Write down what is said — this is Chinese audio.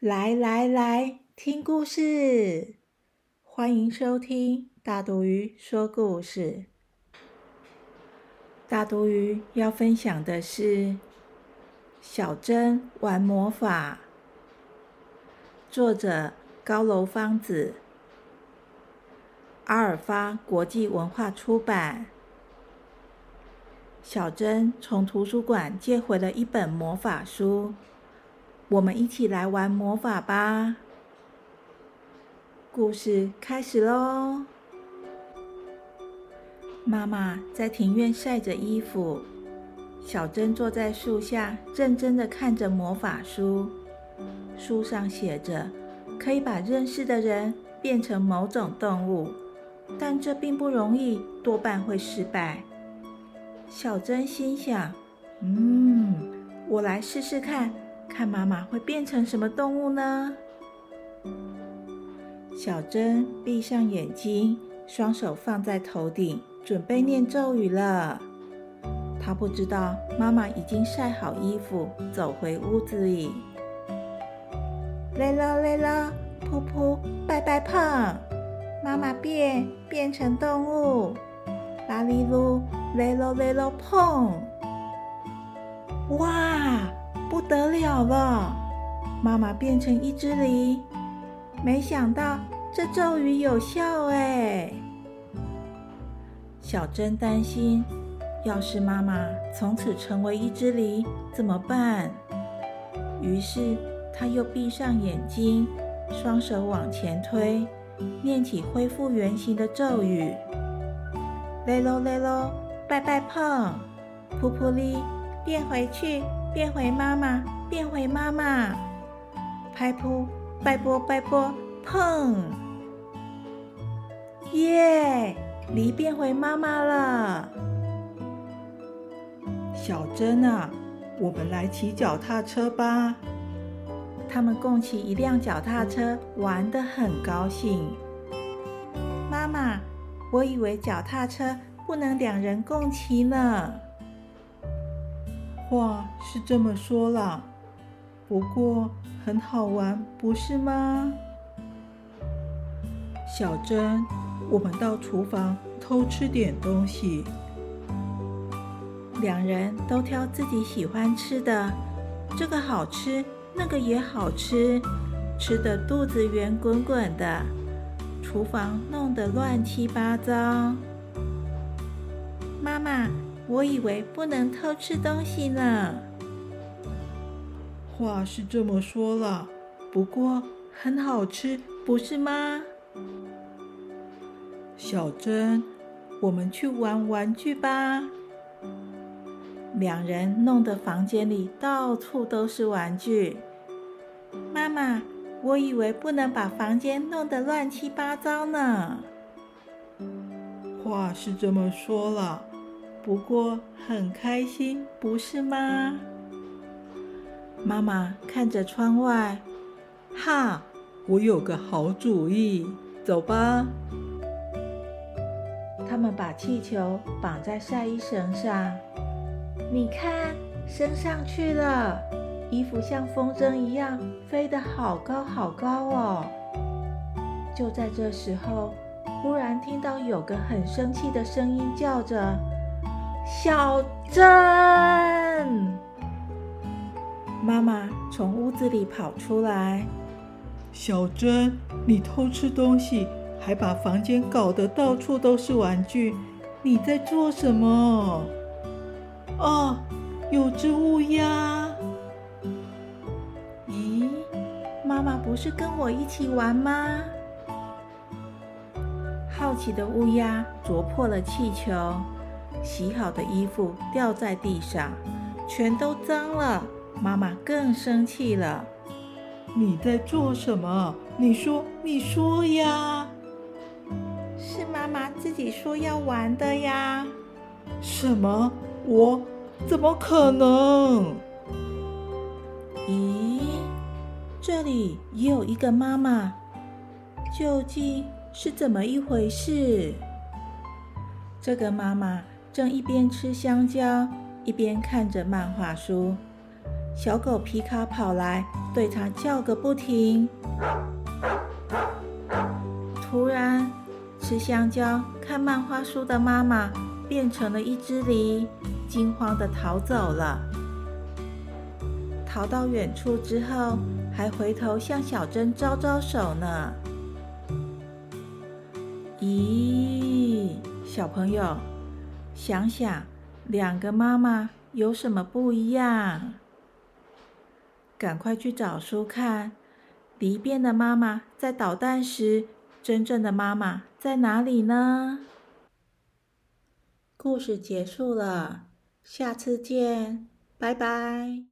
来来来，听故事！欢迎收听大毒鱼说故事。大毒鱼要分享的是小珍玩魔法，作者高楼芳子，阿尔发国际文化出版。小珍从图书馆借回了一本魔法书。我们一起来玩魔法吧！故事开始喽。妈妈在庭院晒着衣服，小珍坐在树下，认真的看着魔法书。书上写着，可以把认识的人变成某种动物，但这并不容易，多半会失败。小珍心想：“嗯，我来试试看。”看妈妈会变成什么动物呢？小珍闭上眼睛，双手放在头顶，准备念咒语了。她不知道妈妈已经晒好衣服，走回屋子里。累了累了，噗噗，拜拜碰，妈妈变变成动物，拉里噜，累了累了碰，哇！不得了了！妈妈变成一只梨，没想到这咒语有效哎。小珍担心，要是妈妈从此成为一只梨怎么办？于是她又闭上眼睛，双手往前推，念起恢复原形的咒语：雷喽雷喽，拜拜碰，噗噗哩，变回去。变回妈妈，变回妈妈，拍扑，拜波拜波，碰，耶！梨变回妈妈了。小珍啊，我们来骑脚踏车吧。他们共骑一辆脚踏车，玩得很高兴。妈妈，我以为脚踏车不能两人共骑呢。话是这么说啦，不过很好玩，不是吗？小珍，我们到厨房偷吃点东西。两人都挑自己喜欢吃的，这个好吃，那个也好吃，吃的肚子圆滚滚的，厨房弄得乱七八糟。妈妈。我以为不能偷吃东西呢。话是这么说了，不过很好吃，不是吗？小珍，我们去玩玩具吧。两人弄得房间里到处都是玩具。妈妈，我以为不能把房间弄得乱七八糟呢。话是这么说了。不过很开心，不是吗？妈妈看着窗外，哈，我有个好主意，走吧。他们把气球绑在晒衣绳上，你看，升上去了，衣服像风筝一样飞得好高好高哦。就在这时候，忽然听到有个很生气的声音叫着。小珍，妈妈从屋子里跑出来。小珍，你偷吃东西，还把房间搞得到处都是玩具，你在做什么？哦，有只乌鸦。咦，妈妈不是跟我一起玩吗？好奇的乌鸦啄破了气球。洗好的衣服掉在地上，全都脏了。妈妈更生气了。你在做什么？你说，你说呀。是妈妈自己说要玩的呀。什么？我怎么可能？咦，这里也有一个妈妈，究竟是怎么一回事？这个妈妈正一边吃香蕉，一边看着漫画书。小狗皮卡跑来，对它叫个不停。突然，吃香蕉、看漫画书的妈妈变成了一只梨，惊慌的逃走了。逃到远处之后，还回头向小珍招招手呢。咦，小朋友，想想两个妈妈有什么不一样？赶快去找书看，离变的妈妈在捣蛋时，真正的妈妈在哪里呢？故事结束了，下次见，拜拜。